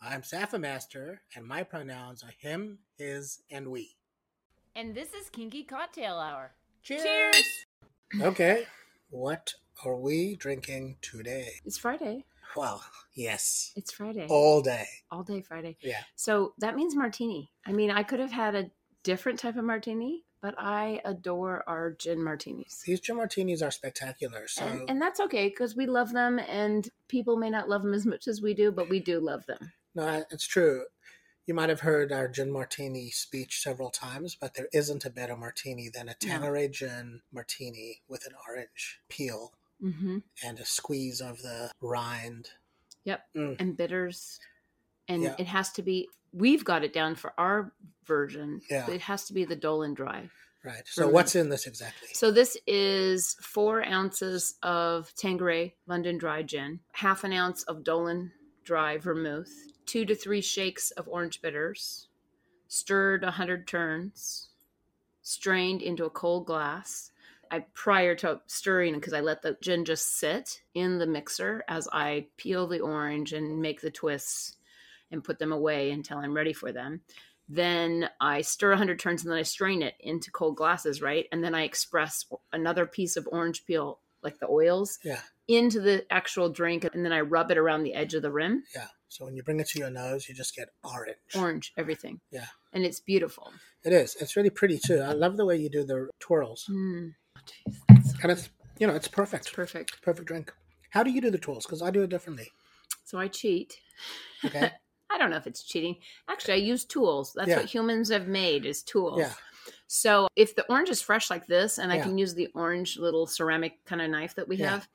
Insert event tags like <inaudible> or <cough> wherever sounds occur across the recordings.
I'm Safa Master, and my pronouns are him, his, and we. And this is Kinky Cocktail Hour. Cheers! Okay, what are we drinking today? It's Friday. Well, yes, It's Friday. all day. All day Friday. Yeah, So that means martini. I mean, I could have had a different type of martini, but I adore our gin martinis. these gin martinis are spectacular. So, And, and that's okay because we love them, and people may not love them as much as we do, but we do love them. No, it's true. You might have heard our gin martini speech several times, but there isn't a better martini than a No. Tanqueray gin martini with an orange peel Mm-hmm. and a squeeze of the rind. Yep. Mm. And bitters. And Yeah. it has to be, we've got it down for our version. Yeah. It has to be the Dolin Dry. Right. So, what's in this exactly? So this is four ounces of Tanqueray London Dry Gin, half an ounce of Dolin Dry Vermouth, two to three shakes of orange bitters, stirred a hundred turns, strained into a cold glass. I prior to stirring because I let the gin just sit in the mixer as I peel the orange and make the twists and put them away until I'm ready for them. Then I stir 100 turns and then I strain it into cold glasses, right? And then I express another piece of orange peel, like the oils, Yeah. into the actual drink. And then I rub it around the edge of the rim. Yeah. So, when you bring it to your nose, you just get orange. Orange, everything. Yeah. And it's beautiful. It is. It's really pretty too. I love the way you do the twirls. Mm. Oh, geez, so- And it's, you know, it's it's perfect. perfect. Perfect drink. How do you do the twirls? Because I do it differently. So I cheat. Okay. <laughs> I don't know if it's cheating. Actually, I use tools. That's Yeah. what humans have made is tools. Yeah. So if the orange is fresh like this, and I can use the orange little ceramic kind of knife that we Yeah. have,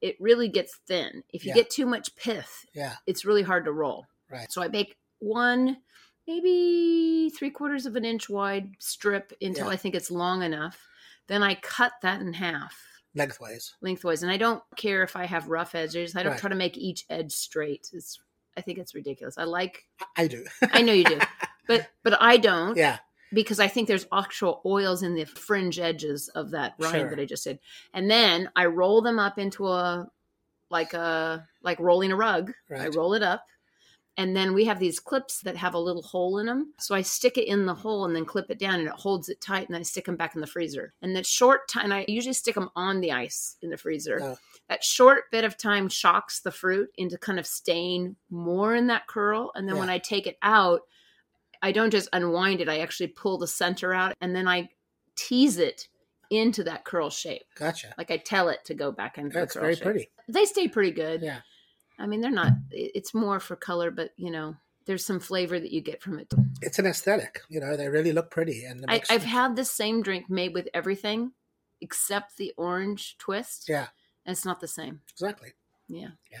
it really gets thin. If you Yeah. get too much pith, Yeah. it's really hard to roll. Right. So I bake one, maybe three quarters of an inch wide strip until Yeah. I think it's long enough. Then I cut that in half Lengthwise. lengthwise, and I don't care if I have rough edges. I don't Right. try to make each edge straight. It's I think it's ridiculous. I like. I do. I know you do, <laughs> but but I don't yeah. Because I think there's actual oils in the fringe edges of that rind Sure. that I just did. And then I roll them up into a like a like rolling a rug. I Right. roll it up. And then we have these clips that have a little hole in them. So I stick it in the hole and then clip it down and it holds it tight. And then I stick them back in the freezer. And that short time, I usually stick them on the ice in the freezer. Oh. That short bit of time shocks the fruit into kind of staying more in that curl. And then when I take it out, I don't just unwind it. I actually pull the center out and then I tease it into that curl shape. Gotcha. Like I tell it to go back into That's the curl very shape. pretty. They stay pretty good. Yeah. I mean, they're not. It's more for color, but you know, there's some flavor that you get from it. It's an aesthetic. You know, they really look pretty. And I, I've had this same drink made with everything except the orange twist. Yeah. and it's not the same. Exactly. Yeah. Yeah.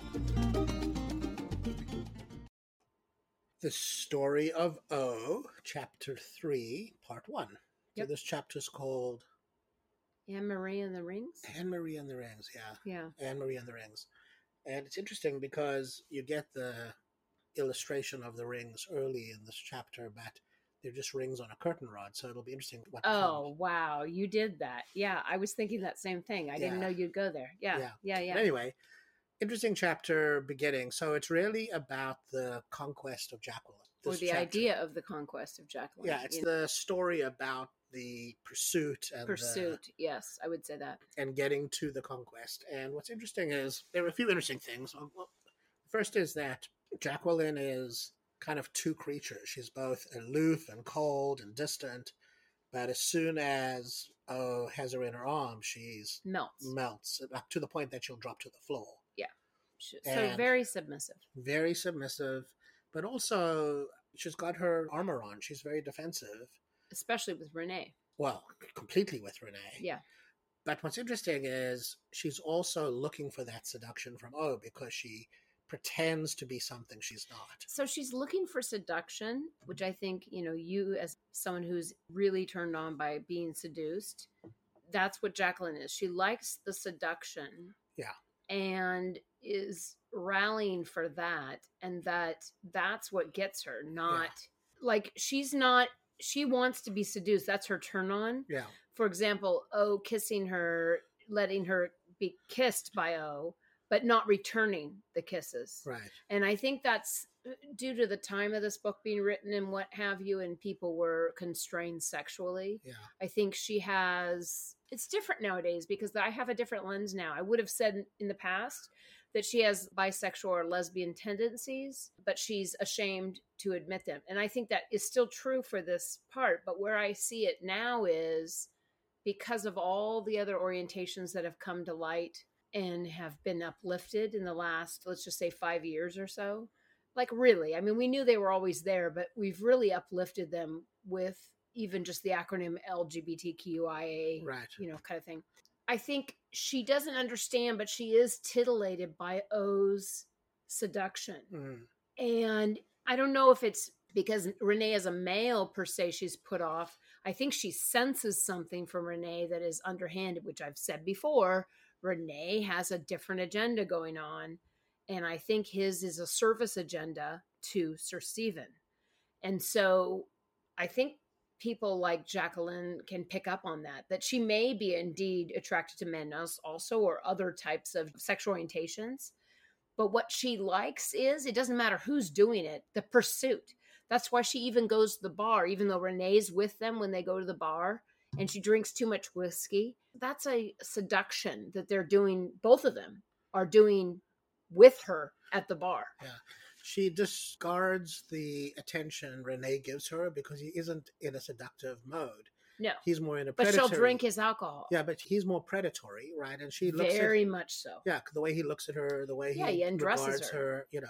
The Story of O, Chapter 3, Part 1. So this chapter is called Anne Marie and the Rings? Anne Marie and the Rings. Yeah, Yeah. Anne Marie and the Rings. And it's interesting because you get the illustration of the rings early in this chapter, but they're just rings on a curtain rod. So it'll be interesting what Oh, comes. wow. You did that. Yeah. I was thinking that same thing. I didn't know you'd go there. Yeah. Yeah. Yeah. Yeah. Anyway, interesting chapter beginning. So it's really about the conquest of Jacqueline. or the chapter. idea of the conquest of Jacqueline. Yeah, it's you know, the story about the pursuit and the- pursuit. yes, I would say that. and getting to the conquest. And what's interesting is there are a few interesting things. First is that Jacqueline is kind of two creatures. She's both aloof and cold and distant, but as soon as O has her in her arms, she's Melts. melts uh, to the point that she'll drop to the floor. So and- very submissive. Very submissive, but also she's got her armor on. She's very defensive. especially with Renee. Well, completely with Renee. Yeah. But what's interesting is she's also looking for that seduction from O because she pretends to be something she's not. So she's looking for seduction, which I think, you know, you as someone who's really turned on by being seduced, that's what Jacqueline is. She likes the seduction. Yeah. And is rallying for that and that that's what gets her, not like she's not she wants to be seduced. That's her turn on. Yeah. for example, O kissing her, letting her be kissed by O, but not returning the kisses. Right. And I think that's uh, due to the time of this book being written and what have you, and people were constrained sexually. Yeah. I think she has, it's different nowadays because I have a different lens now. I would have said in the past that she has bisexual or lesbian tendencies, but she's ashamed to admit them. And I think that is still true for this part. But where I see it now is because of all the other orientations that have come to light and have been uplifted in the last, let's just say, five years or so. Like, really, I mean, we knew they were always there, but we've really uplifted them with even just the acronym LGBTQIA Right. you know, kind of thing. I think she doesn't understand, but she is titillated by O's seduction. Mm. And I don't know if it's because Renee is a male per se, she's put off. I think she senses something from Renee that is underhanded, which I've said before. Renee has a different agenda going on. And I think his is a service agenda to Sir Stephen. And so I think people like Jacqueline can pick up on that, that she may be indeed attracted to men also or other types of sexual orientations. But what she likes is it doesn't matter who's doing it, the pursuit. That's why she even goes to the bar, even though Renee's with them when they go to the bar and she drinks too much whiskey. That's a seduction that they're doing, both of them are doing with her at the bar. She discards the attention Renee gives her because he isn't in a seductive mode. No. He's more in a But she'll drink his alcohol. Yeah, but he's more predatory, right? And she looks Very at much so. yeah, the way he looks at her, the way Yeah, he, he undresses regards her. her. you know.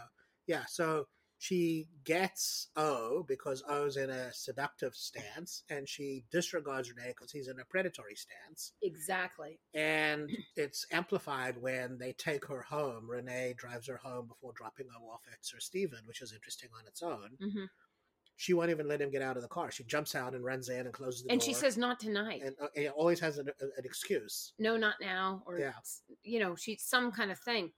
Yeah, so she gets O because O's in a seductive stance, and she disregards Renee because he's in a predatory stance. Exactly. And it's amplified when they take her home. Renee drives her home before dropping O off at Sir Stephen, which is interesting on its own. hmm She won't even let him get out of the car. She jumps out and runs in and closes the And door. And she says, not tonight. and, uh, and always has an, an excuse. no, not now. Or, Yeah. you know, she's some kind of thing,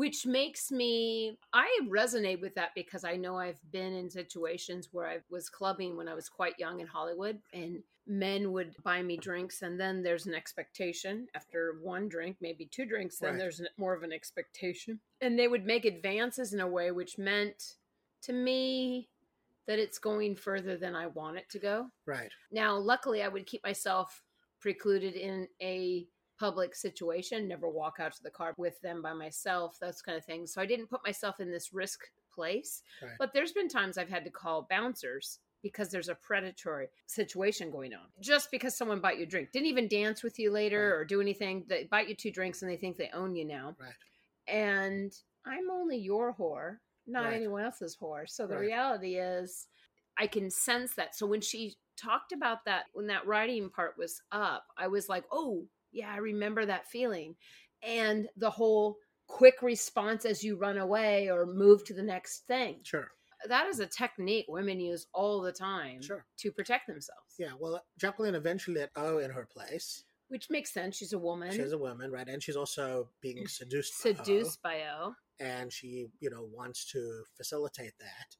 which makes me, I resonate with that because I know I've been in situations where I was clubbing when I was quite young in Hollywood and men would buy me drinks and then there's an expectation after one drink maybe two drinks then Right. there's more of an expectation and they would make advances in a way which meant to me that it's going further than i want it to go Right. now, luckily, I would keep myself precluded in a public situation, never walk out to the car with them by myself, those kind of things. So I didn't put myself in this risk place. Right. But there's been times I've had to call bouncers because there's a predatory situation going on. Just because someone bought you a drink, didn't even dance with you later Right. or do anything, they bought you two drinks and they think they own you now. Right. And I'm only your whore, not Right. anyone else's whore. So the reality is, I can sense that. So when she talked about that, when that writing part was up, I was like, oh, yeah, I remember that feeling. and the whole quick response as you run away or move to the next thing. Sure. That is a technique women use all the time Sure. to protect themselves. Yeah. Well, uh, Jacqueline eventually let O in her place. Which makes sense. She's a woman. She's a woman, right? And she's also being mm, seduced. by O, seduced by O. and she, you know, wants to facilitate that.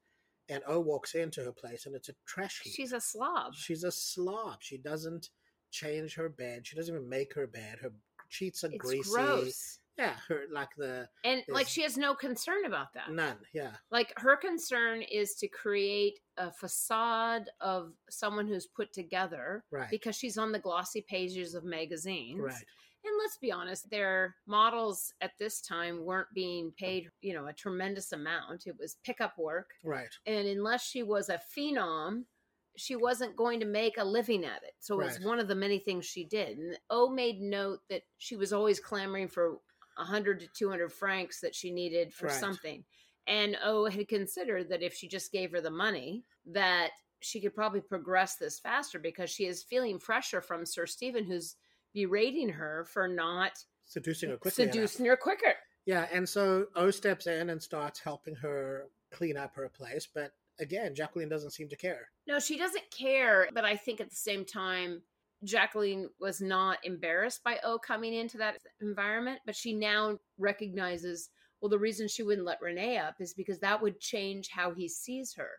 And O walks into her place, and it's a trash heap. She's a slob. She's a slob. She doesn't change her bed. She doesn't even make her bed. Her sheets are It's greasy. gross. Yeah, her like the And like she has no concern about that. none. Yeah, Like her concern is to create a facade of someone who's put together right, because she's on the glossy pages of magazines. right, And let's be honest, their models at this time weren't being paid, you know, a tremendous amount. It was pickup work. right, And unless she was a phenom, she wasn't going to make a living at it. So it was Right. one of the many things she did. And O made note that she was always clamoring for 100 to 200 francs that she needed for Right. something. And O had considered that if she just gave her the money, that she could probably progress this faster because she is feeling pressure from Sir Stephen, who's berating her for not seducing her enough. seducing her quicker. Yeah, and so O steps in and starts helping her clean up her place, but again, Jacqueline doesn't seem to care. No, she doesn't care, but I think at the same time, Jacqueline was not embarrassed by O coming into that environment, but she now recognizes, well, the reason she wouldn't let Renee up is because that would change how he sees her.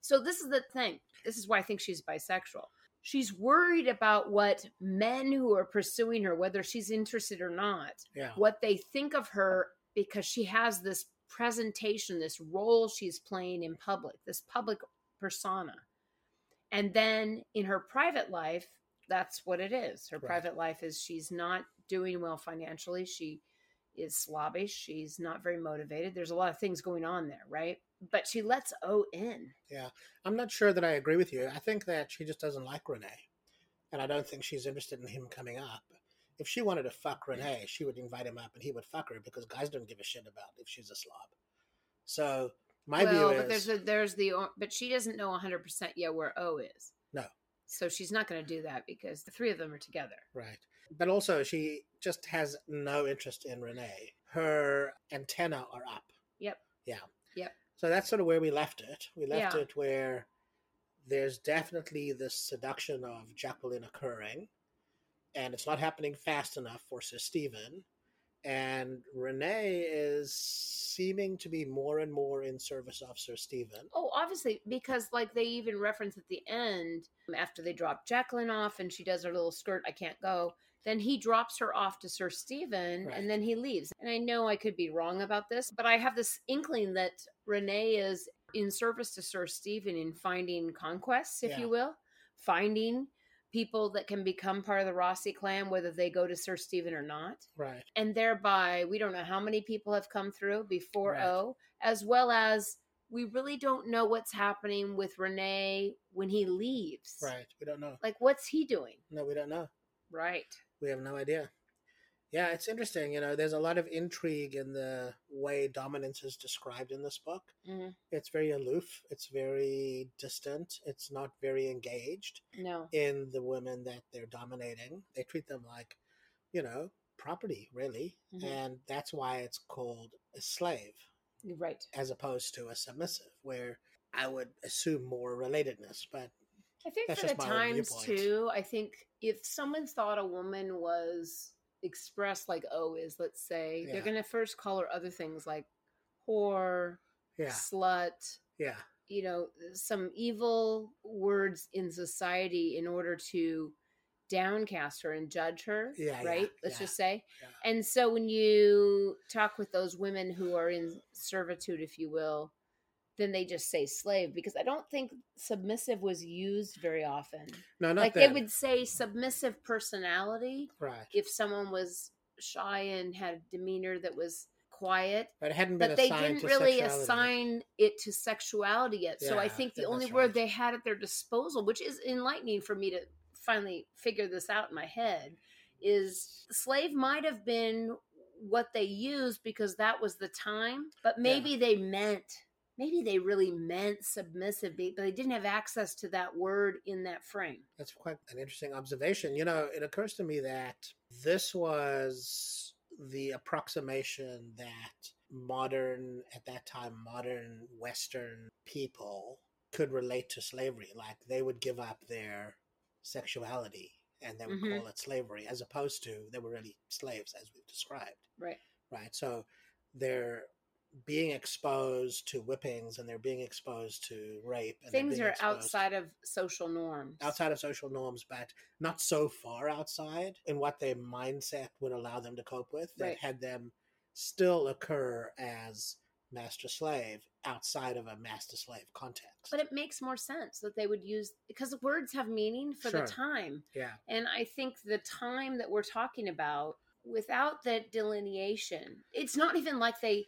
So this is the thing. This is why I think she's bisexual. She's worried about what men who are pursuing her, whether she's interested or not, Yeah, what they think of her because she has this presentation, this role she's playing in public, this public persona. And then in her private life, that's what it is. Her Right. private life is she's not doing well financially. She is slobbish. She's not very motivated. There's a lot of things going on there, right? But she lets O in. Yeah. I'm not sure that I agree with you. I think that she just doesn't like Renee, and I don't think she's interested in him coming up. If she wanted to fuck Renee, she would invite him up and he would fuck her because guys don't give a shit about if she's a slob. So my well, view but is there's a, there's the but she doesn't know 100% yet where O is. No. So she's not going to do that because the three of them are together. right, but also she just has no interest in Renee. Her antenna are up. Yep. Yeah. Yep. So that's sort of where we left it. We left Yeah. it where there's definitely this seduction of Jacqueline occurring, and it's not happening fast enough for Sir Stephen. And Renee is seeming to be more and more in service of Sir Stephen. Oh, obviously, because like they even reference at the end after they drop Jacqueline off and she does her little skirt, I can't go. Then he drops her off to Sir Stephen Right. and then he leaves. And I know I could be wrong about this, but I have this inkling that Renee is in service to Sir Stephen in finding conquests, if Yeah. you will, finding people that can become part of the Roissy clan, whether they go to Sir Stephen or not Right. and thereby we don't know how many people have come through before Right. O, as well as we really don't know what's happening with Renee when he leaves. Right. We don't know. Like, what's he doing? No, we don't know. Right. We have no idea. Yeah, it's interesting. You know, there's a lot of intrigue in the way dominance is described in this book. Mhm. It's very aloof, it's very distant, it's not very engaged No. in the women that they're dominating. They treat them like, you know, property, really. Mhm. And that's why it's called a slave right. as opposed to a submissive, where I would assume more relatedness. But I think for the times too, I think if someone thought a woman was expressed like O is, let's say, they're going to first call her other things like whore, yeah, slut, yeah, you know some evil words in society in order to downcast her and judge her Yeah, yeah, right? Let's yeah, just say. yeah. and so when you talk with those women who are in servitude if you will then they just say slave because i don't think submissive was used very often no, not like they would say submissive personality right, if someone was shy and had a demeanor that was quiet but it hadn't been but they didn't to really sexuality. assign it to sexuality yet. so I think the only that's word right. they had at their disposal, which is enlightening for me to finally figure this out in my head, is slave might have been what they used because that was the time, but maybe they meant maybe they really meant submissive, but they didn't have access to that word in that frame. That's quite an interesting observation. You know, it occurs to me that this was the approximation that modern, at that time, modern Western people could relate to slavery. Like they would give up their sexuality and they would Mhm. call it slavery, as opposed to they were really slaves, as we've described. Right. Right. So they're being exposed to whippings and they're being exposed to rape. And Things are outside of social norms. outside of social norms, but not so far outside in what their mindset would allow them to cope with that Right. had them still occur as master slave outside of a master slave context. But it makes more sense that they would use because words have meaning for Sure. the time. yeah, And I think the time that we're talking about, without that delineation, it's not even like they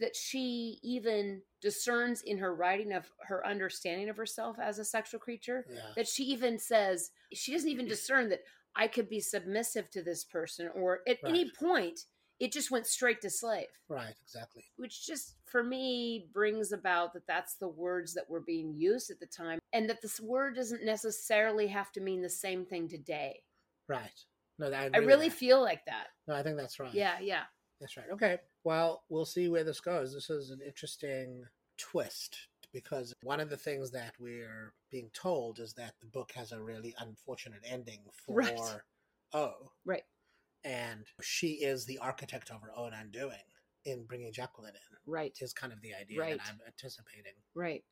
that she even discerns in her writing of her understanding of herself as a sexual creature. yeah, That she even says she doesn't even discern that I could be submissive to this person, or at any point it just went straight to slave right, exactly. which just for me brings about that that's the words that were being used at the time and that this word doesn't necessarily have to mean the same thing today Right. No, I, i with really that. feel like that No, I think that's right. yeah yeah That's right. Okay. Well, we'll see where this goes. This is an interesting twist because one of the things that we're being told is that the book has a really unfortunate ending <laughs> for Right. O. Right. And she is the architect of her own undoing in bringing Jacqueline in, right is kind of the idea Right. that I'm anticipating. right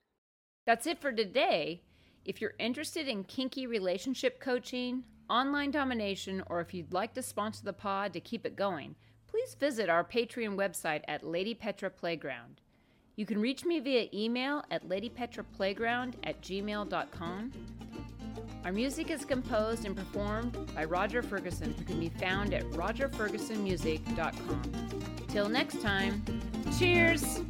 that's it for today if you're interested in kinky relationship coaching online domination or if you'd like to sponsor the pod to keep it going please visit our patreon website at lady petra playground you can reach me via email at ladypetraplayground at gmail.com Our music is composed and performed by Roger Ferguson, who can be found at rogerfergusonmusic.com. Till next time, cheers!